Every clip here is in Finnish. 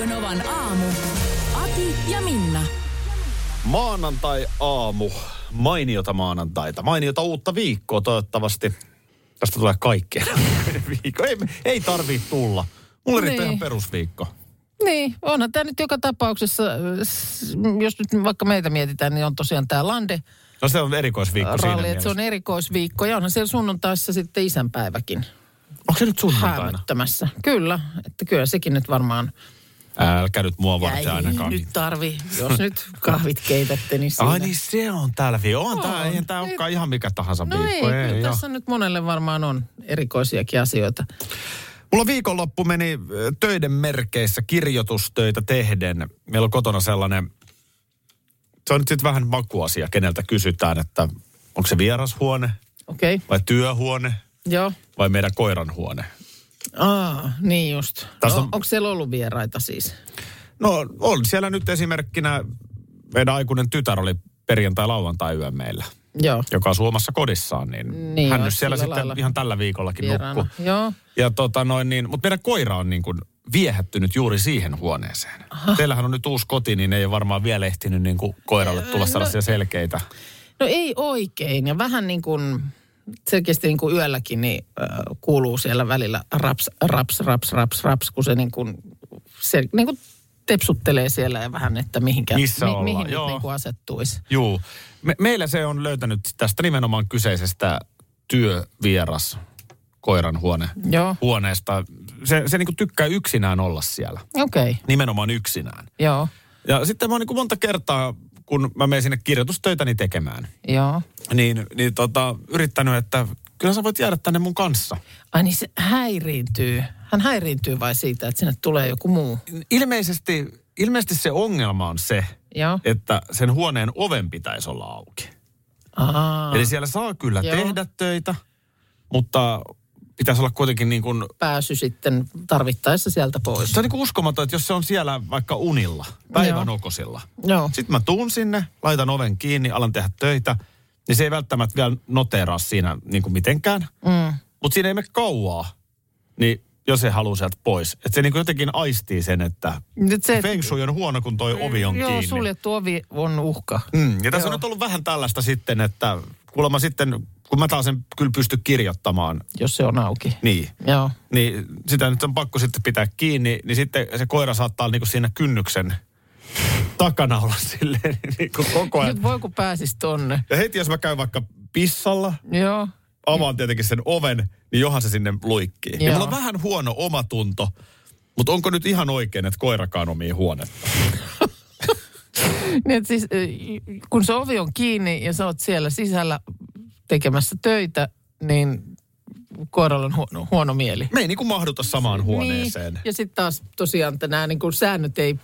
Radio Novan aamu. Ati ja Minna. Maanantai aamu. Mainiota maanantaita. Mainiota uutta viikkoa toivottavasti. Tästä tulee kaikkea viikko. Ei, ei tarvii tulla. Mulle riittää Niin. ihan perusviikko. Niin, onhan tämä nyt joka tapauksessa, jos nyt vaikka meitä mietitään, niin on tosiaan tämä Lande No se on erikoisviikko siinä ralli, että se on mielessä. erikoisviikko. Ja onhan siellä sunnuntaissa sitten isänpäiväkin Onko se nyt sunnuntaina? Kyllä, että kyllä sekin nyt varmaan Älkää nyt mua varten ei ainakaan. nyt tarvi, jos nyt kahvit keitätte, niin siinä. Ai niin se on täällä. On, On. tää, eihän tää olekaan ihan mikä tahansa No ei, viikko. kyllä joo. tässä nyt monelle varmaan on erikoisiakin asioita. Mulla viikonloppu meni töiden merkeissä kirjoitustöitä tehden. Meillä on kotona sellainen, se on nyt sitten vähän makuasia, keneltä kysytään, että onko se vierashuone Okei, okay. vai työhuone joo. vai meidän koiran huone. Aa, niin just. Tästä on... on- Onko siellä ollut vieraita siis? No on siellä nyt esimerkkinä, meidän aikuinen tytär oli perjantai-lauantai yö meillä, Joo. joka asuu omassa kodissaan, niin, Niin, hän nyt siellä sitten lailla ihan tällä viikollakin nukkuu. Joo. Ja tota noin niin, mutta meidän koira on niin kuin viehättynyt juuri siihen huoneeseen. Aha. Teillähän on nyt uusi koti, niin ei ole varmaan vielä ehtinyt niin kuin koiralle tulla sellaisia selkeitä. No ei oikein. Ja vähän niin kuin selkeästi niin kuin yölläkin niin, äh, kuuluu siellä välillä raps, raps, raps, raps, raps, kun se niin kuin, se niin kuin tepsuttelee siellä ja vähän, että mihinkä, Missä ollaan, mihin nyt joo. niin kuin asettuisi. Juu. Me, meillä se on löytänyt tästä nimenomaan kyseisestä työvieras koiran huone, Joo, huoneesta. Se, se niin kuin tykkää yksinään olla siellä. okei, okay. Nimenomaan yksinään. joo, Ja sitten mä oon niin kuin monta kertaa, kun mä menen sinne kirjoitustöitäni tekemään, joo. niin, niin tota, yrittänyt, että kyllä sä voit jäädä tänne mun kanssa. Ai niin se häiriintyy. Hän häiriintyy vai siitä, että sinne tulee joku muu? Ilmeisesti, ilmeisesti se ongelma on se, Joo. että sen huoneen oven pitäisi olla auki. Aa, Eli siellä saa kyllä Joo. tehdä töitä, mutta pitäisi olla kuitenkin niin kuin, pääsy sitten tarvittaessa sieltä pois. se on niin kuin uskomaton, että jos se on siellä vaikka unilla, päivänokosilla. Joo. Sitten mä tuun sinne, laitan oven kiinni, alan tehdä töitä, niin se ei välttämättä vielä noteeraa siinä niin kuin mitenkään. Mm. Mutta siinä ei mene kauaa, niin jos se haluaa sieltä pois. Että se niin kuin jotenkin aistii sen, että Nyt se, feng shui on huono, kun toi ovi on Joo, kiinni. suljettu ovi on uhka. Mm, ja tässä Joo. on nyt ollut vähän tällaista sitten, että kuulemma sitten, kun mä taas en kyllä pysty kirjoittamaan, jos se on auki. niin, Joo. niin sitä nyt on pakko sitten pitää kiinni, niin sitten se koira saattaa olla niin kuin siinä kynnyksen takana olla silleen niin kuin koko ajan. Nyt voi kun pääsis tonne. Ja heti jos mä käyn vaikka pissalla, Joo. avaan tietenkin sen oven, niin johan se sinne luikkii. Ja Joo. mulla on vähän huono omatunto, mutta onko nyt ihan oikein, että koirakaan omii huonetta? Niin, siis, kun se ovi on kiinni ja sä oot siellä sisällä tekemässä töitä, niin koiralla on huono, huono mieli. Me ei niin kuin mahduta samaan huoneeseen. Niin. Ja sitten taas tosiaan nämä niin kuin säännöt ei,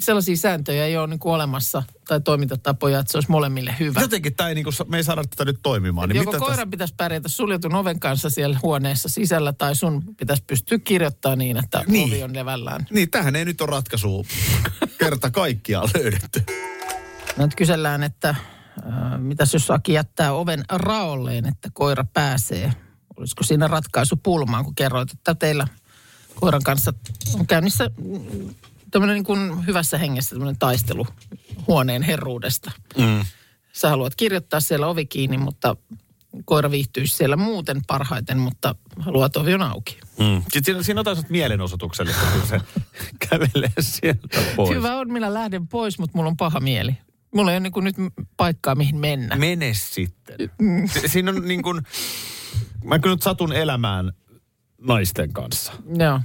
sellaisia sääntöjä ei ole niin kuin olemassa tai toimintatapoja, että se olisi molemmille hyvä. Jotenkin tämä ei niin kuin, me ei saada tätä nyt toimimaan. Niin Joko mitä koiran tästä- pitäisi pärjätä suljetun oven kanssa siellä huoneessa sisällä tai sun pitäisi pystyä kirjoittamaan niin, että Niin. ovi on levällään. Niin, tähän ei nyt ole ratkaisua kerta kaikkiaan löydetty. Nyt kysellään, että mitäs jos Aki jättää oven raolleen, että koira pääsee. Olisiko siinä ratkaisu pulmaan, kun kerroit, että teillä koiran kanssa on käynnissä tämmöinen niin kuin hyvässä hengessä tämmöinen taistelu huoneen herruudesta. Mm. Sä haluat kirjoittaa siellä ovi kiinni, mutta koira viihtyisi siellä muuten parhaiten, mutta haluat ovi on auki. Mm. Sitten siinä, siinä on taas mielenosoituksellista, kun se kävelee sieltä pois. Hyvä on, minä lähden pois, mutta mulla on paha mieli. Mulla ei ole niin kuin nyt paikkaa, mihin mennä. Mene sitten. Si- Siinä on niin kuin, mä kyllä nyt satun elämään naisten kanssa. Joo.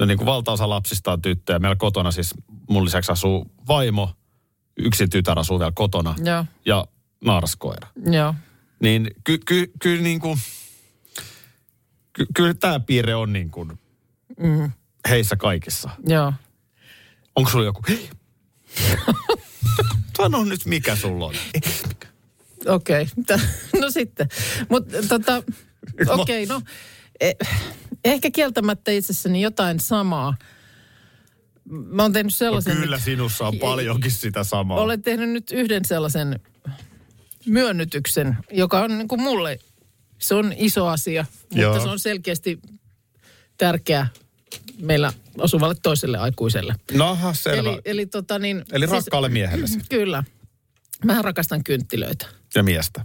Ja niin kuin valtaosa lapsista on tyttöjä. Meillä kotona siis mun lisäksi asuu vaimo, yksi tytär asuu vielä kotona Joo. ja naaraskoira. Joo. Niin ky, ky, kyllä niin kuin, ky, kyllä tämä piirre on niin kuin, Mm. heissä kaikissa. Joo. Onko sulla joku, sano nyt mikä sulla on. Okei, okay. no sitten. Mutta tota, okei, okay, no eh, ehkä kieltämättä itsessäni jotain samaa. Mä oon tehnyt No sellaisen... kyllä sinussa on paljonkin sitä samaa. Olen tehnyt nyt yhden sellaisen myönnytyksen, joka on niin kuin mulle, se on iso asia, mutta Joo. se on selkeästi tärkeä meillä osuvalle toiselle aikuiselle. Naha, selvä. Eli, eli, tota niin, Eli rakkaalle miehellesi. Kyllä. Mä rakastan kynttilöitä. Ja miestä.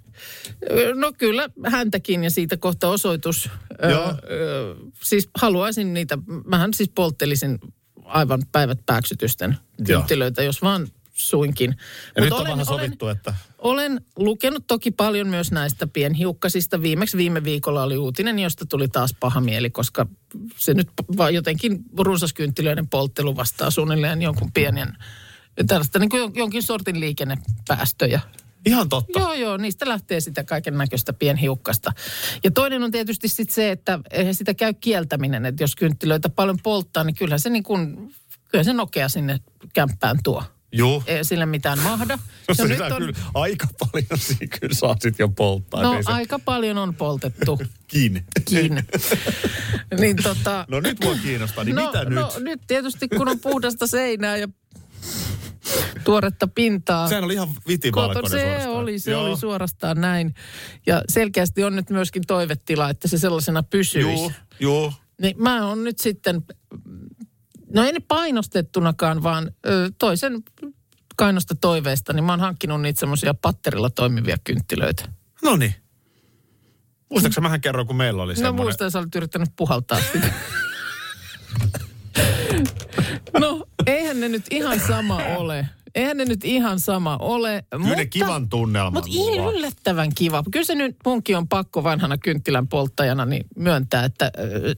No kyllä, häntäkin ja siitä kohta osoitus. Joo. Öö, siis haluaisin niitä, mähän siis polttelisin aivan päivät pääksytysten Joo. kynttilöitä, jos vaan suinkin. Ja Mut nyt on vähän sovittu, että... olen lukenut toki paljon myös näistä pienhiukkasista. Viimeksi viime viikolla oli uutinen, josta tuli taas paha mieli, koska se nyt vaan jotenkin runsaskynttilöiden polttelu vastaa suunnilleen jonkun pienen, tällaista niin kuin jonkin sortin liikennepäästöjä. Ihan totta. Joo, joo, niistä lähtee sitä kaiken näköistä pienhiukkasta. Ja toinen on tietysti sitten se, että eihän sitä käy kieltäminen, että jos kynttilöitä paljon polttaa, niin kyllähän se niin kuin, kyllä se nokea sinne kämppään tuo. Juu. Ei sille mitään mahda. No, Ja sitä kyllä aika paljon siinä kyllä saa sit jo polttaa. No se aika paljon on poltettu. kiinni. Kiinni. niin tota, No nyt mua kiinnostaa, niin no, mitä nyt? no nyt tietysti kun on puhdasta seinää ja tuoretta pintaa. Sehän oli ihan vitivalkoinen se suorastaan. oli, se Joo. oli suorastaan näin. Ja selkeästi on nyt myöskin toivetila, että se sellaisena pysyisi. Juu, juu. Niin mä oon nyt sitten, no ei ne painostettunakaan, vaan ö, toisen kainosta toiveesta, niin mä oon hankkinut niitä semmoisia patterilla toimivia kynttilöitä. No niin. Muistaakseni mähän kerroin, kun meillä oli No semmoinen... muistan, sä olet yrittänyt puhaltaa sitä. no, eihän ne nyt ihan sama ole. Eihän ne nyt ihan sama ole. Kyllä ne kivan tunnelman Mutta luo. yllättävän kiva. Kyllä se nyt munkin on pakko vanhana kynttilän polttajana niin myöntää, että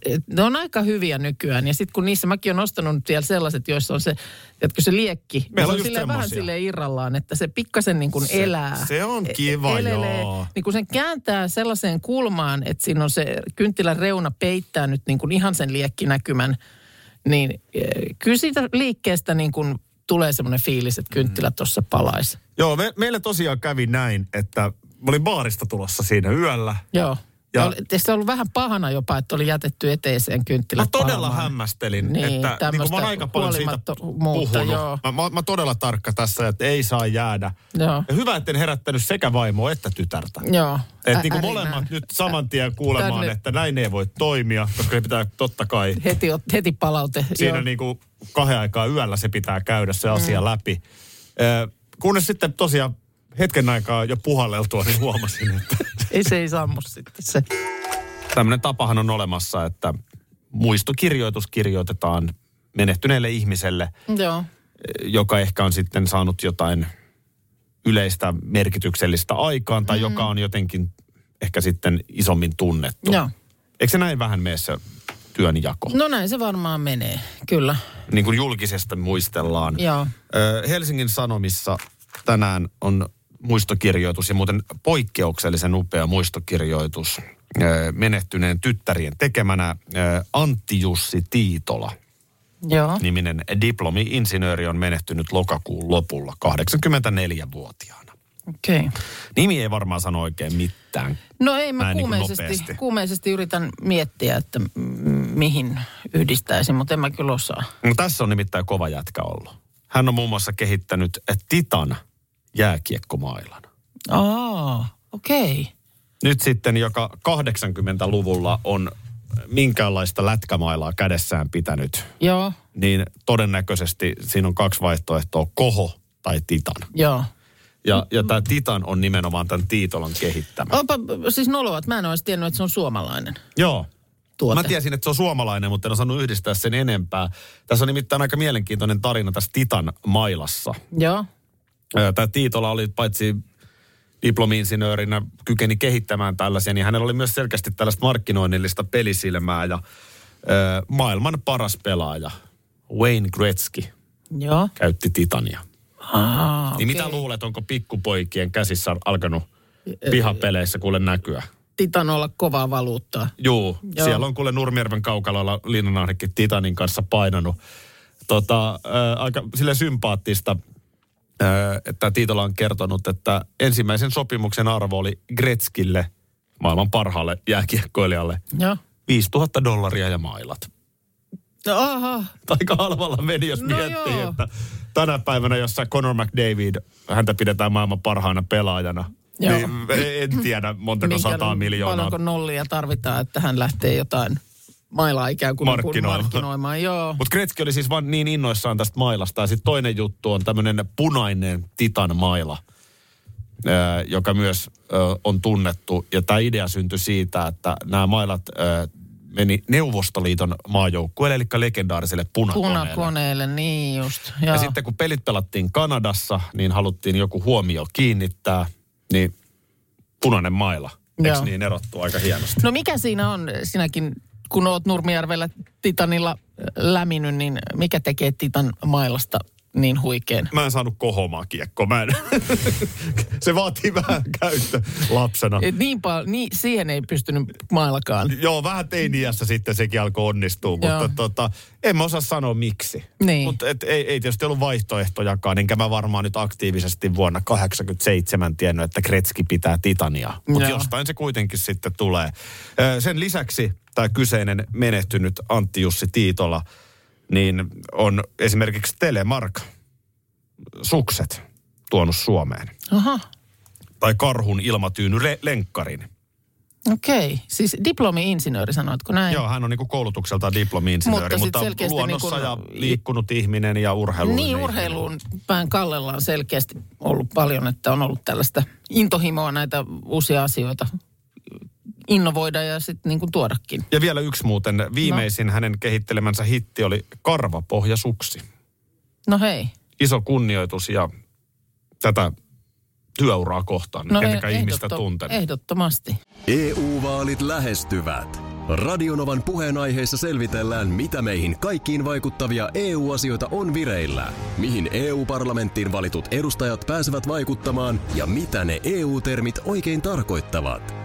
et ne on aika hyviä nykyään. Ja sitten kun niissä mäkin olen ostanut vielä sellaiset, joissa on se, että se liekki, Meillä se on just silleen vähän sille irrallaan, että se pikkasen niin kuin Se- elää. se on E- kiva, elelee. joo. Niin kun sen kääntää sellaiseen kulmaan, että siinä on se kynttilän reuna peittää nyt niin kuin ihan sen liekkinäkymän, niin eh, kyllä siitä liikkeestä niin kuin tulee semmoinen fiilis, että kynttilä tuossa palaisi. Joo, me, meillä tosiaan kävi näin, että mä olin baarista tulossa siinä yöllä. Joo. Ja- oli, se on ollut vähän pahana jopa, että oli jätetty eteeseen kynttilät Mä todella palamaan. hämmästelin, Niin, että niin mä oon aika paljon siitä puhunut. joo. Mä, mä, mä todella tarkka tässä, että ei saa jäädä. Joo. Ja hyvä, etten herättänyt sekä vaimoa että tytärtä. Joo. Että niin kuin molemmat nyt saman tien kuulemaan, Tänne- että näin ei voi toimia, koska se pitää totta kai Heti, heti palaute. siinä joo. niin kuin kahden aikaa yöllä se pitää käydä se asia mm. läpi. Ö, kunnes sitten tosiaan hetken aikaa jo puhalleltua, niin huomasin, että Ei se ei sammu sitten se. tämmöinen tapahan on olemassa, että muistokirjoitus kirjoitetaan menehtyneelle ihmiselle, Joo. joka ehkä on sitten saanut jotain yleistä merkityksellistä aikaan tai mm. joka on jotenkin ehkä sitten isommin tunnettu. Joo. Eikö se näin vähän mene se työnjako? No näin se varmaan menee, kyllä. Niin kuin julkisesti muistellaan. Joo. Ö, Helsingin Sanomissa tänään on muistokirjoitus ja muuten poikkeuksellisen upea muistokirjoitus menehtyneen tyttärien tekemänä. Antti Jussi Tiitola Joo. niminen diplomi-insinööri on menehtynyt lokakuun lopulla 84-vuotiaana. Okei. Okay. Nimi ei varmaan sano oikein mitään. No ei, mä Näin niin kuin kuumeisesti, nopeasti. kuumeisesti yritän miettiä, että mihin yhdistäisin, mutta en mä kyllä osaa. No, tässä on nimittäin kova jätkä ollut. Hän on muun muassa kehittänyt Titan jääkiekkomailan. Aa, okei. Okay. nyt sitten, joka 80-luvulla on minkäänlaista lätkämailaa kädessään pitänyt, Joo, niin todennäköisesti siinä on kaksi vaihtoehtoa, koho tai titan. joo. Ja, ja tämä titan on nimenomaan tämän Tiitolan kehittämä. Onpa siis noloa, että mä en olisi tiennyt, että se on suomalainen Joo. tuote. Mä tiesin, että se on suomalainen, mutta en osannut yhdistää sen enempää. Tässä on nimittäin aika mielenkiintoinen tarina tässä Titan mailassa. Joo, Tämä Tiitola oli paitsi diplomi-insinöörinä kykeni kehittämään tällaisia, niin hänellä oli myös selkeästi tällaista markkinoinnillista pelisilmää ja ö, maailman paras pelaaja Wayne Gretzky joo. käytti Titania. Aa, Niin mitä okei. luulet, onko pikkupoikien käsissä alkanut pihapeleissä kuule näkyä? Titan olla kovaa valuuttaa. Juu, Joo. siellä on kuule Nurmijärven kaukalolla Linnanahdekin Titanin kanssa painanut. Tota, äh, aika sille sympaattista, että Tiitola on kertonut, että ensimmäisen sopimuksen arvo oli Gretzkille, maailman parhaalle jääkiekkoilijalle, Joo. 5000 dollaria ja mailat. No, aha. Aika halvalla meni, jos No miettii, joo. että tänä päivänä, jossa Conor McDavid, häntä pidetään maailman parhaana pelaajana, Joo. niin en tiedä montako sataa miljoonaa. Paljonko nollia tarvitaan, että hän lähtee jotain mailaa ikään kuin Markkinoimaan. markkinoimaan. Joo. Mutta Gretzky oli siis vaan niin innoissaan tästä mailasta. Ja sitten toinen juttu on tämmöinen punainen titan maila, joka myös on tunnettu. Ja tämä idea syntyi siitä, että nämä mailat meni Neuvostoliiton maajoukkueelle, eli legendaariselle punakoneelle. Punakoneelle, niin just. Ja Joo. sitten kun pelit pelattiin Kanadassa, niin haluttiin joku huomio kiinnittää, niin punainen maila. Eikö Joo. niin erottu aika hienosti? No mikä siinä on sinäkin, kun oot Nurmijärvellä Titanilla äh, läminyt, niin mikä tekee Titan mailasta niin huikean? Mä en saanut kohomaa kiekkoa. Mä en. Se vaatii vähän käyttö lapsena. Et niin paljon, niin, siihen ei pystynyt mailakaan. Joo, vähän teiniässä sitten sekin alkoi onnistua, mutta Joo. tota, en mä osaa sanoa miksi. Niin. Mutta ei, ei tietysti ollut vaihtoehtojakaan, enkä mä varmaan nyt aktiivisesti vuonna 87 tiennyt, että Kretski pitää Titania. Mutta jostain se kuitenkin sitten tulee. Sen lisäksi tämä kyseinen menehtynyt Antti Jussi Tiitola, niin on esimerkiksi Telemark sukset tuonut Suomeen. Aha, Tai karhun ilmatyyny re- lenkkarin. okei. Siis diplomi-insinööri sanoitko näin? Joo, hän on niinku koulutukseltaan diplomi-insinööri, Mutta mutta, selkeästi luonnossa niinku- ja liikkunut ihminen ja urheilullinen Niin, ihminen. urheiluun pään kallella on selkeästi ollut paljon, että on ollut tällaista intohimoa näitä uusia asioita innovoida ja sitten niin kuin tuodakin. Ja vielä yksi muuten, viimeisin no. hänen kehittelemänsä hitti oli Karvapohjasuksi. No hei. Iso kunnioitus ja tätä työuraa kohtaan, No kenenkään eh- ihmistä ehdotto- tuntenut. Ehdottomasti. EU-vaalit E lähestyvät. Radionovan puheenaiheessa selvitellään, mitä meihin kaikkiin vaikuttavia EU-asioita on vireillä, mihin EU-parlamenttiin valitut edustajat pääsevät vaikuttamaan ja mitä ne EU-termit oikein tarkoittavat.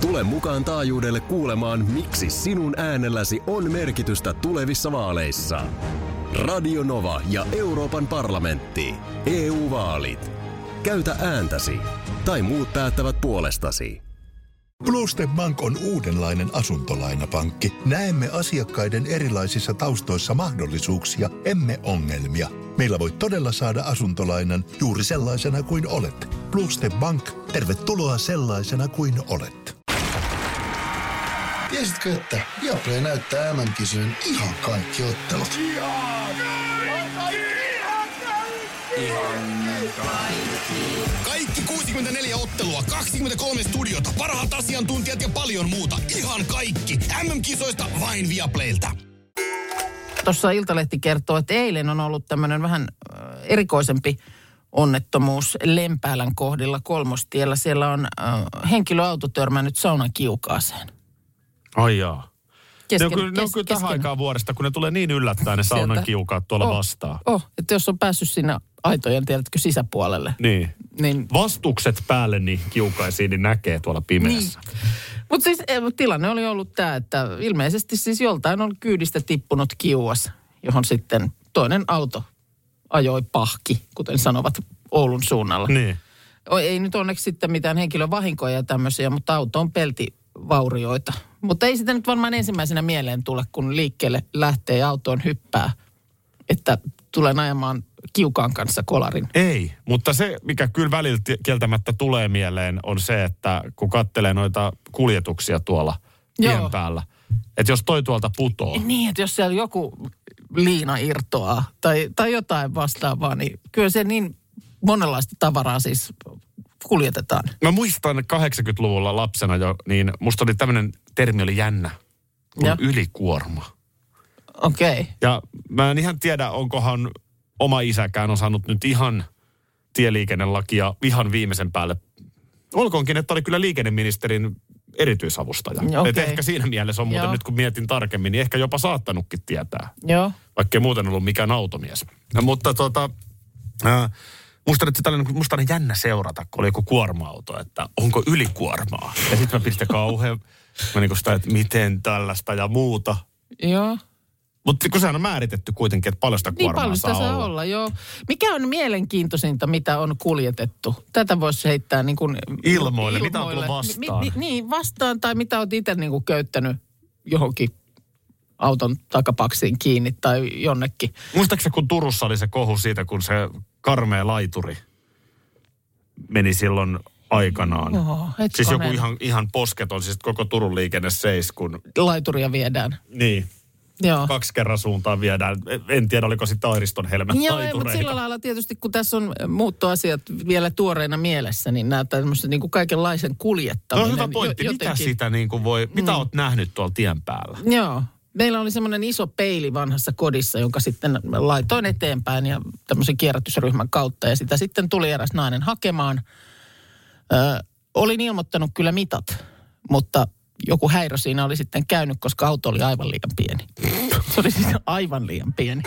Tule mukaan taajuudelle kuulemaan, miksi sinun äänelläsi on merkitystä tulevissa vaaleissa. Radio Nova ja Euroopan parlamentti. EU-vaalit. Käytä ääntäsi. Tai muut päättävät puolestasi. Bluestep Bank on uudenlainen asuntolainapankki. Näemme asiakkaiden erilaisissa taustoissa mahdollisuuksia, emme ongelmia. Meillä voi todella saada asuntolainan juuri sellaisena kuin olet. Bluestep Bank, tervetuloa sellaisena kuin olet. Tiesitkö, että Viaplay näyttää MM-kisojen ihan kaikki ottelut? Kaikki 64 ottelua, 23 studiota, parhaat asiantuntijat ja paljon muuta. Ihan kaikki. MM-kisoista vain Viaplaylta. Tuossa Iltalehti kertoo, että eilen on ollut tämmöinen vähän äh, erikoisempi onnettomuus Lempäälän kohdilla kolmostiellä. Siellä on äh, henkilöauto törmännyt saunan kiukaaseen. Ai jaa. Kesken, ne on kyllä, ne on kyllä tähän aikaan vuodesta, kun ne tulee niin yllättäen ne saunan Sieltä- kiukaat tuolla Oh, vastaan. Oh, että jos on päässyt sinne aitojen, tiedätkö, sisäpuolelle. Niin. Niin, Vastukset päälle niin kiukaisiin, niin näkee tuolla pimeässä. Mutta siis eh, tilanne oli ollut tämä, että ilmeisesti siis joltain on kyydistä tippunut kiuas, johon sitten toinen auto ajoi pahki, kuten sanovat Oulun suunnalla. Niin. Ei nyt onneksi sitten mitään henkilövahinkoja ja tämmöisiä, mutta auto on peltivaurioita. Mutta ei sitä nyt varmaan ensimmäisenä mieleen tule, kun liikkeelle lähtee ja autoon hyppää, että tulen ajamaan kiukaan kanssa kolarin. Ei, mutta se, mikä kyllä välillä kieltämättä tulee mieleen, on se, että kun kattelee noita kuljetuksia tuolla Joo. tien päällä, että jos toi tuolta putoo, Niin, että jos siellä joku liina irtoaa tai, tai jotain vastaavaa, niin kyllä se niin monenlaista tavaraa siis kuljetetaan. Mä muistan 80-luvulla lapsena jo, niin musta oli tämmöinen termi oli jännä, kuin Ja. ylikuorma. Okei. Okay. Ja mä en ihan tiedä, onkohan oma isäkään osannut nyt ihan tieliikennelakia ihan viimeisen päälle. Olkoonkin, että oli kyllä liikenneministerin erityisavustaja. Okei. Et ehkä siinä mielessä on muuten Joo. nyt kun mietin tarkemmin, niin ehkä jopa saattanutkin tietää. Joo. Vaikka ei muuten ollut mikään automies. No, mutta tota, ää, Musta nyt sitä oli, musta oli jännä seurata, kun oli joku kuorma-auto, että onko ylikuormaa. Ja sitten mä pistin kauhean, mä niinku sitä, että miten tällaista ja muuta. Joo. Mutta kun sehän on määritetty kuitenkin, että paljon sitä Niin kuormaa paljon sitä saa, saa olla. olla, joo. Mikä on mielenkiintoisinta, mitä on kuljetettu? Tätä voisi heittää niin kuin... Ilmoille. Mitä on tullut vastaan? Mi, mi, niin, vastaan tai mitä olet itse niin kuin köyttänyt johonkin auton takapaksiin kiinni tai jonnekin. Muistaakseni kun Turussa oli se kohu siitä, kun se karmea laituri meni silloin aikanaan. Hetkonen. siis joku ihan, ihan posketon, siis koko Turun liikenne seis, kun Laituria viedään. niin, Joo. kaksi kerran suuntaan viedään. En tiedä, oliko sitten Airiston helmet Joo, ei, mutta sillä lailla tietysti, kun tässä on muuttoasiat vielä tuoreina mielessä, niin nämä tämmöiset niin kuin kaikenlaisen No kuljettaminen. hyvä pointti. jo- Mitä sitä niin kuin voi, mitä oot nähnyt tuolla tien päällä? Joo. Meillä oli semmoinen iso peili vanhassa kodissa, jonka sitten laitoin eteenpäin ja tämmöisen kierrätysryhmän kautta. Ja sitä sitten tuli eräs nainen hakemaan. Ö, olin ilmoittanut kyllä mitat, mutta joku häirö siinä oli sitten käynyt, koska auto oli aivan liian pieni. Se oli siis aivan liian pieni.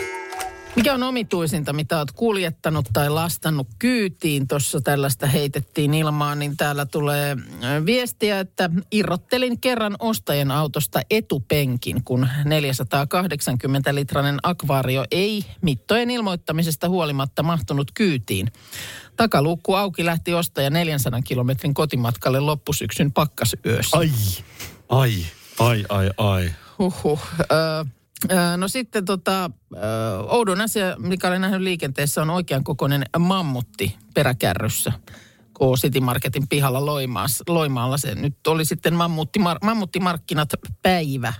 Mikä on omituisinta, mitä olet kuljettanut tai lastannut kyytiin? Tuossa tällaista heitettiin ilmaan, niin täällä tulee viestiä, että irrottelin kerran ostajan autosta etupenkin, kun 480-litrainen akvaario ei mittojen ilmoittamisesta huolimatta mahtunut kyytiin. Takaluukku auki lähti ostaja 400 kilometrin kotimatkalle loppusyksyn pakkasyössä. Ai, ai, ai, ai, ai. Huhhuh. Ö, no sitten tota, oudon asia, mikä olen nähnyt liikenteessä, on oikean kokoinen mammutti peräkärryssä. K-City Marketin pihalla Loimaas, Loimaalla. Se nyt oli sitten mammutti, mammuttimarkkinat päivä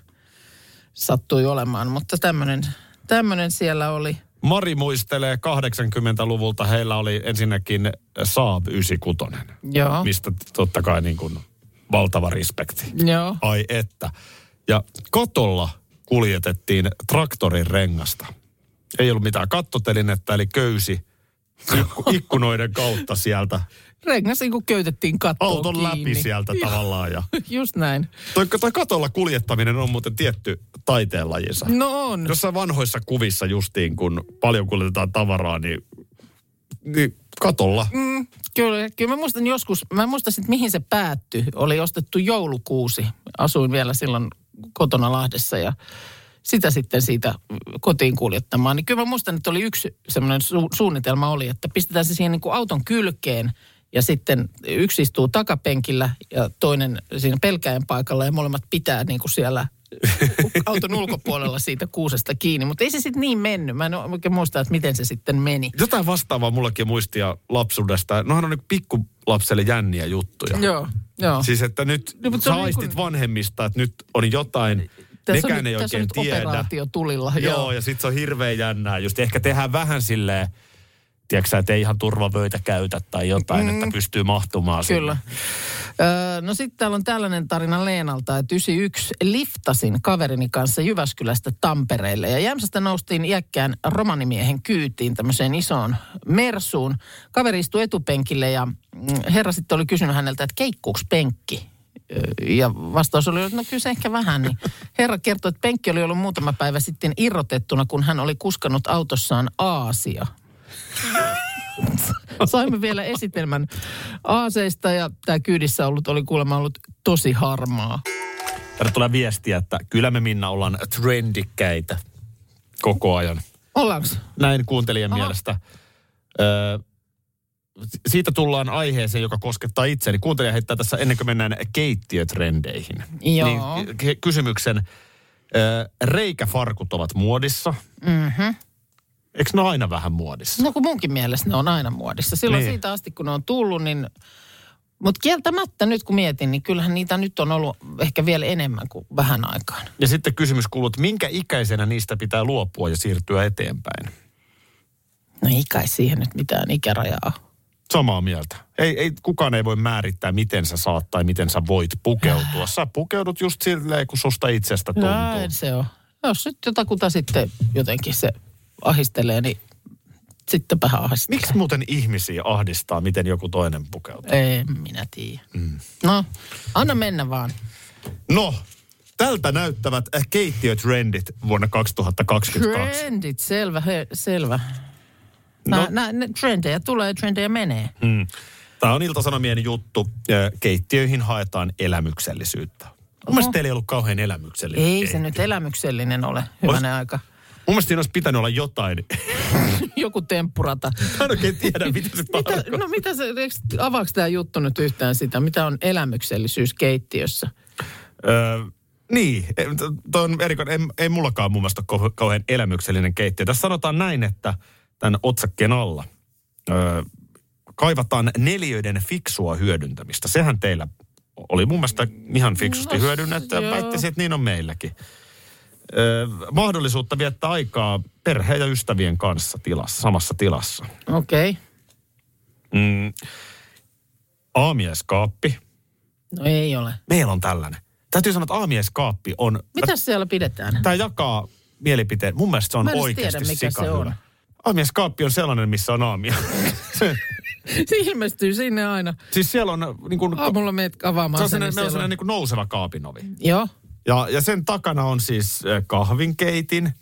sattui olemaan, mutta tämmöinen tämmöinen siellä oli. Mari muistelee 80-luvulta, heillä oli ensinnäkin Saab 96, Joo, mistä totta kai niin kuin valtava respekti. joo. Ai että. Ja kotolla kuljetettiin traktorin rengasta. Ei ollut mitään kattotelinettä, eli köysi ikku, ikkunoiden kautta sieltä, Rengas niin kuin köytettiin kattoon auton kiinni. läpi sieltä tavallaan. Ja Just näin. toi, toi katolla kuljettaminen on muuten tietty taiteenlajinsa. No on. Jossain vanhoissa kuvissa justiin, kun paljon kuljetetaan tavaraa, niin, niin katolla. Mm, kyllä, kyllä mä muistan joskus, mä muistan sitten mihin se päättyi. Oli ostettu joulukuusi. Asuin vielä silloin kotona Lahdessa ja sitä sitten siitä kotiin kuljettamaan. Niin kyllä mä muistan, että oli yksi semmoinen su- suunnitelma oli, että pistetään se siihen niin kuin auton kylkeen ja sitten yksi istuu takapenkillä ja toinen siinä pelkäjän paikalla ja molemmat pitää niin kuin siellä auton ulkopuolella siitä kuusesta kiinni. Mutta ei se sitten niin mennyt. Mä en oikein muista, että miten se sitten meni. Jotain vastaavaa mullakin muistia lapsuudesta. Nohan on niin pikkulapselle jänniä juttuja. Joo, joo. Siis että nyt No, sä niin kuin- vanhemmista, että nyt on jotain, Tässä nekään on, ei nyt- tässä on oikein nyt tiedä. operaatio tulilla. Joo, ja sit se on hirveän jännää. Just ehkä tehdään vähän silleen, tiedätkö että ei ihan turvavöitä käytä tai jotain, mm. että pystyy mahtumaan sinne. Kyllä. Öö, no sitten täällä on tällainen tarina Leenalta, että 91 liftasin kaverini kanssa Jyväskylästä Tampereelle. Ja Jämsästä noustiin iäkkään romanimiehen kyytiin tämmöiseen isoon mersuun. Kaveri istui etupenkille ja mm, herra sitten oli kysynyt häneltä, että keikkuuks penkki? Ja vastaus oli, että no kyllä se ehkä vähän. Niin herra kertoi, että penkki oli ollut muutama päivä sitten irrotettuna, kun hän oli kuskannut autossaan Aasia. Saimme vielä esitelmän aaseista ja tämä kyydissä ollut oli kuulemma ollut tosi harmaa. Tänne tulee viestiä, että kyllä me Minna ollaan trendikkäitä koko ajan. Ollaanko? Näin kuuntelijan Aha. mielestä. Öö, siitä tullaan aiheeseen, joka koskettaa itseäni. Kuuntelija heittää tässä ennen kuin mennään keittiötrendeihin. Joo. Niin, kysymyksen. Öö, reikäfarkut ovat muodissa. Mm-hmm. Eikö ne ole aina vähän muodissa? No kun munkin mielestä ne on aina muodissa. Silloin Niin. siitä asti, kun ne on tullut, niin... Mutta kieltämättä nyt kun mietin, niin kyllähän niitä nyt on ollut ehkä vielä enemmän kuin vähän aikaan. Ja sitten kysymys kuuluu, että minkä ikäisenä niistä pitää luopua ja siirtyä eteenpäin? No ei kai siihen nyt mitään ikärajaa. Samaa mieltä. Ei, ei, kukaan ei voi määrittää, miten sä saat tai miten sä voit pukeutua. Sä pukeudut just silleen, kun susta itsestä tuntuu. Näin se on. Jos nyt jotakuta sitten jotenkin se ahistelee, niin sittenpähän ahistelee. Miksi muuten ihmisiä ahdistaa, miten joku toinen pukeutuu? En minä tiedä. Mm. No, anna mennä vaan. No, tältä näyttävät keittiötrendit vuonna 2022. Trendit, selvä, he, selvä. No. No. Nää, nää, trendejä tulee, trendejä menee. Mm. Tämä on Ilta-Sanomien juttu. Keittiöihin haetaan elämyksellisyyttä. Mun mielestä teillä ei ollut kauhean elämyksellinen Ei se keittiö. nyt elämyksellinen ole, hyvänen aika. Mun mielestä siinä olisi pitänyt olla jotain. Joku temppurata. Mä en oikein tiedä, mitä se Mitä, no mitä se, avaako tämä juttu nyt yhtään sitä, mitä on elämyksellisyys keittiössä? Öö, niin, e, t- toi on erikoinen. Ei, ei mullakaan mun mielestä ole kauhean elämyksellinen keittiö. Tässä sanotaan näin, että tämän otsakkeen alla öö, kaivataan neliöiden fiksua hyödyntämistä. Sehän teillä oli mun mielestä ihan fiksusti No, hyödynnetty ja väittäisin, että niin on meilläkin. Öö, mahdollisuutta viettää aikaa perheen ja ystävien kanssa tilassa, samassa tilassa. Okei. Okay. Mm, aamieskaappi. No ei ole. Meillä on tällainen. Täytyy sanoa, että aamieskaappi on... Mitä siellä pidetään? Tämä jakaa mielipiteen. Mun mielestä se on Mä oikeasti tiedä, mikä se on. Aamieskaappi on sellainen, missä on aamia. Se- ilmestyy sinne aina. siis siellä on niin kuin, Aamulla meet avaamaan se on sen, sellainen, niin meillä on sellainen niin kuin nouseva kaapinovi. Joo. Ja, ja sen takana on siis äh, kahvinkeitin,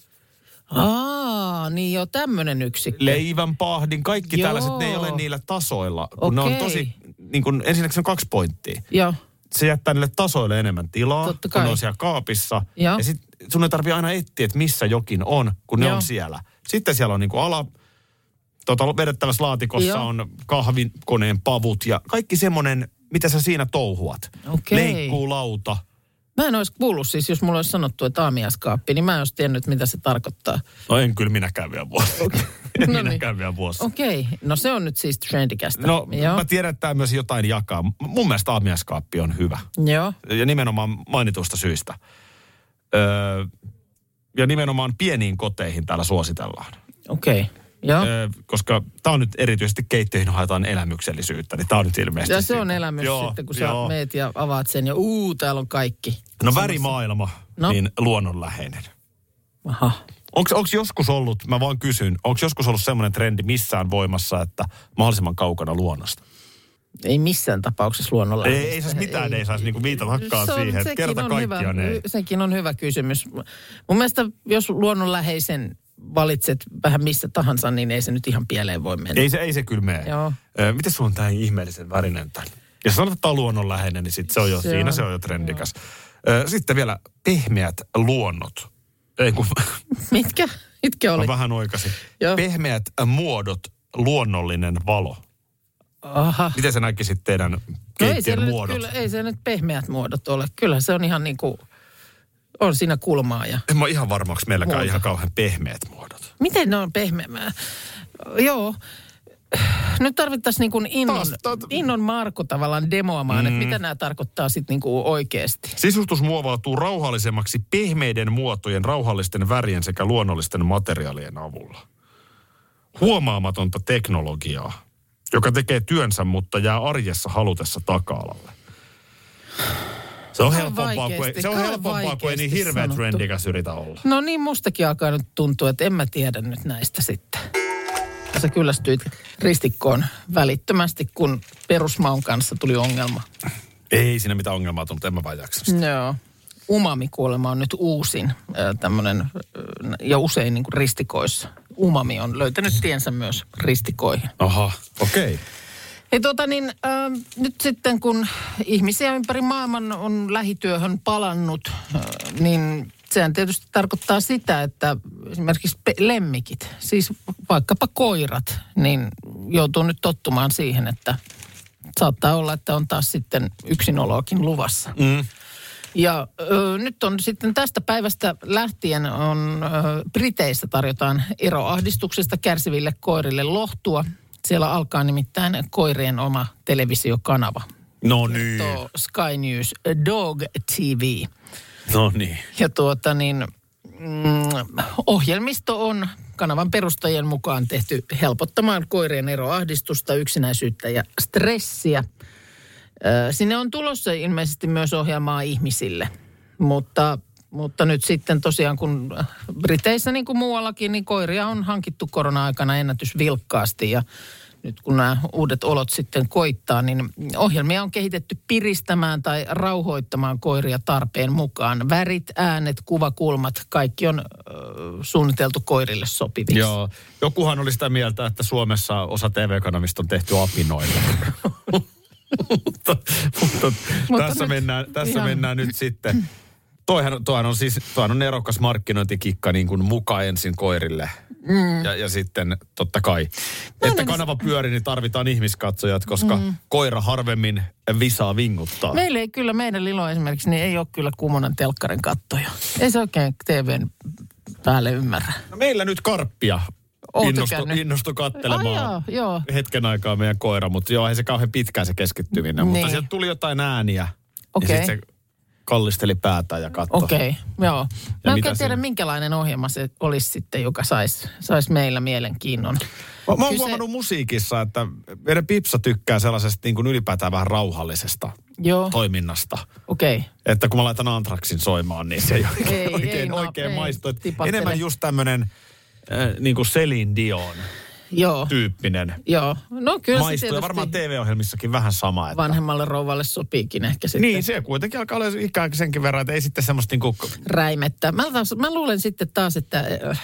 Aa, niin jo tämmöinen yksikkö. leivänpahdin, kaikki Joo. tällaiset, ne ei ole niillä tasoilla. Kun ne on tosi, niin kuin, ensinnäkin on kaksi pointtia. Joo. Se jättää niille tasoille enemmän tilaa, Totta kun ne on siellä kaapissa. Joo. Ja sit sun ei tarvitse aina etsiä, että missä jokin on, kun ne Joo. on siellä. Sitten siellä on niin kuin ala, tota, vedettävässä laatikossa Joo. on kahvinkoneen pavut ja kaikki semmoinen, mitä sä siinä touhuat. Okei. Leikkuu lauta. Mä en olisi kuullut siis, jos mulla olisi sanottu, että aamiaskaappi, niin mä en olisi tiennyt, mitä se tarkoittaa. No en kyllä minäkään vielä vuosi. en No niin. minäkään vielä vuosi. Okei, no se on nyt siis trendikästä. No Joo. mä tiedän, että tämä myös jotain jakaa. Mun mielestä aamiaskaappi on hyvä. Joo. Ja nimenomaan mainitusta syistä. Öö, ja nimenomaan pieniin koteihin täällä suositellaan. Okei. Joo. Öö, koska tämä on nyt erityisesti keittiöihin haetaan elämyksellisyyttä, niin tämä on nyt ilmeisesti... Ja se on elämys Joo, sitten, kun sä joo. meet ja avaat sen ja uu, täällä on kaikki. No värimaailma, No. niin luonnonläheinen. Aha. Onko joskus ollut, mä vaan kysyn, onko joskus ollut semmoinen trendi missään voimassa, että mahdollisimman kaukana luonnosta? Ei missään tapauksessa luonnolla. Ei, ei saisi mitään, ei, ei saisi niinku viitatakaan Se on- siihen, että kerta on kaikkiaan hyvä, ei. Sekin on hyvä kysymys. Mun mielestä, jos luonnonläheisen valitset vähän missä tahansa, niin ei se nyt ihan pieleen voi mennä. Ei se, ei se kyllä mene. Joo. Ö, Miten sulla on tämä ihmeellisen värinen tämän? Jos sanotaan, että tämä on luonnonläheinen, niin sit se on jo, Se siinä on. se on jo trendikas. Ö, Sitten vielä pehmeät luonnot. Ei kun Mitkä? Mitkä oli? mä vähän oikasin. Joo. Pehmeät muodot, luonnollinen valo. Aha. Miten sä näkisit teidän No ei, keittiön siellä nyt, muodot? kyllä, ei se nyt pehmeät muodot ole. Kyllä se on ihan niin kuin, on siinä kulmaa ja... En mä ole ihan varma, onko meilläkään Muuta. ihan kauhean pehmeät muodot. Miten ne on pehmeämää? Joo. Nyt tarvittaisiin niin kuin innon, Taas, taas- innon Marko tavallaan demoamaan, mm. että mitä nämä tarkoittaa sitten niin kuin oikeasti. Sisustus muovautuu rauhallisemmaksi pehmeiden muotojen, rauhallisten värien sekä luonnollisten materiaalien avulla. Huomaamatonta teknologiaa, joka tekee työnsä, mutta jää arjessa halutessa taka-alalle. Se on helpompaa, kuin, se on helpompaa kuin ei niin hirveän sanottu. trendikäs yritä olla. No niin, mustakin alkaa nyt tuntua, että en mä tiedä nyt näistä sitten. Sä kyllästyit ristikkoon välittömästi, kun perusmaun kanssa tuli ongelma. Ei siinä mitään ongelmaa tullut, en mä vaan jaksa sitä. Joo. Umami kuolema on nyt uusin tämmöinen, ja usein niin kuin ristikoissa. Umami on löytänyt tiensä myös ristikoihin. Aha, okei. Okay. Hei tota niin, äh, nyt sitten kun ihmisiä ympäri maailman on lähityöhön palannut, äh, niin sehän tietysti tarkoittaa sitä, että esimerkiksi lemmikit, siis vaikkapa koirat, niin joutuu nyt tottumaan siihen, että saattaa olla, että on taas sitten yksinoloakin luvassa. Mm. Ja ö, nyt on sitten tästä päivästä lähtien on ö, Briteissä tarjotaan eroahdistuksesta kärsiville koirille lohtua. Siellä alkaa nimittäin koirien oma televisiokanava. No niin. Tuo Sky News Dog TV. No niin. Ja tuota niin, mm, ohjelmisto on kanavan perustajien mukaan tehty helpottamaan koirien eroahdistusta, yksinäisyyttä ja stressiä. Sinne on tulossa ilmeisesti myös ohjelmaa ihmisille, mutta, mutta nyt sitten tosiaan kun Briteissä niin kuin muuallakin, niin koiria on hankittu korona-aikana ennätysvilkkaasti ja nyt kun nämä uudet olot sitten koittaa, niin ohjelmia on kehitetty piristämään tai rauhoittamaan koiria tarpeen mukaan. Värit, äänet, kuvakulmat, kaikki on ö, suunniteltu koirille sopiviksi. Joo. Jokuhan oli sitä mieltä, että Suomessa osa TV-kanavista on tehty apinoille. mutta, mutta, Mutta tässä, nyt mennään, tässä ihan- mennään nyt sitten. Toihan, toihan on siis toihan on erokas markkinointikikka niin kuin muka ensin koirille. Mm. Ja, ja sitten totta kai, että kanava pyörii, niin tarvitaan ihmiskatsojat, koska mm. koira harvemmin visaa vinguttaa. Meillä ei kyllä, meidän Lilo esimerkiksi, niin ei ole kyllä Kumonan telkkarin kattoja. Ei se oikein TVn päälle ymmärrä. No meillä nyt karppia Oot innostui, tykännyt? innostui katselemaan Ai joo, joo. hetken aikaa meidän koira, mutta joo, ei se kauhean pitkään se keskittyminen. Mutta Niin. sieltä tuli jotain ääniä. Okei. Ja sitten se kallisteli päätä ja katsoi. Okei, okay, joo. Mä mitä en oikein tiedä, siinä? minkälainen ohjelma se olisi sitten, joka saisi sais meillä mielenkiinnon. Mä, mä oon Kyse- huomannut musiikissa, että meidän Pipsa tykkää sellaisesta niin kuin ylipäätään vähän rauhallisesta Joo, toiminnasta. okei. Okay. Että kun mä laitan Antraksin soimaan, niin se ei oikein, Ei, ei, oikein, no, oikein ei, maistu. Tipahtele. Enemmän just tämmöinen äh, niin kuin Celine Dion Joo, tyyppinen joo. No kyllä se maistuu. Ja tietysti varmaan TV-ohjelmissakin vähän sama. Että... vanhemmalle rouvalle sopiikin ehkä sitten Niin, se kuitenkin alkaa olla ikään kuin senkin verran, että ei sitten semmoista niinku... räimettä. Mä, taas, mä luulen sitten taas, että äh,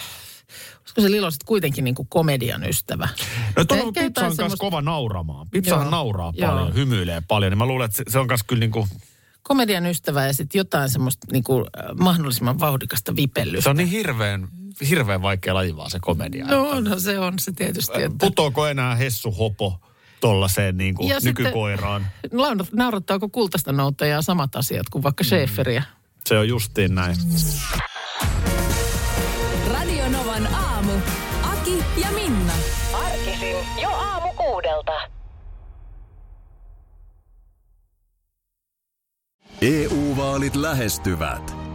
olisiko se Lilo sitten kuitenkin niin kuin komedian ystävä. No tuolla Pipsa on myös semmoista- kova nauramaan. Pipsahan Joo, nauraa joo. paljon, hymyilee paljon. Niin mä luulen, että se, se on myös kyllä niinku... Komedian ystävä ja sitten jotain semmoista niin kuin, äh, mahdollisimman vauhdikasta vipellystä. Se on niin hirveän, hirveän vaikea laji vaan se komedia. No, no se on se tietysti. Että... Putoako enää Hessu Hopo tollaiseen niin kuin Ja sitten- nykykoiraan? Laura- Naurattaako kultaista noutajaa samat asiat kuin vaikka Schäferiä? Se on justiin näin. Radio Novan aamu. Aki ja Minna. Arkisin jo aamu kuudelta. EU-vaalit lähestyvät.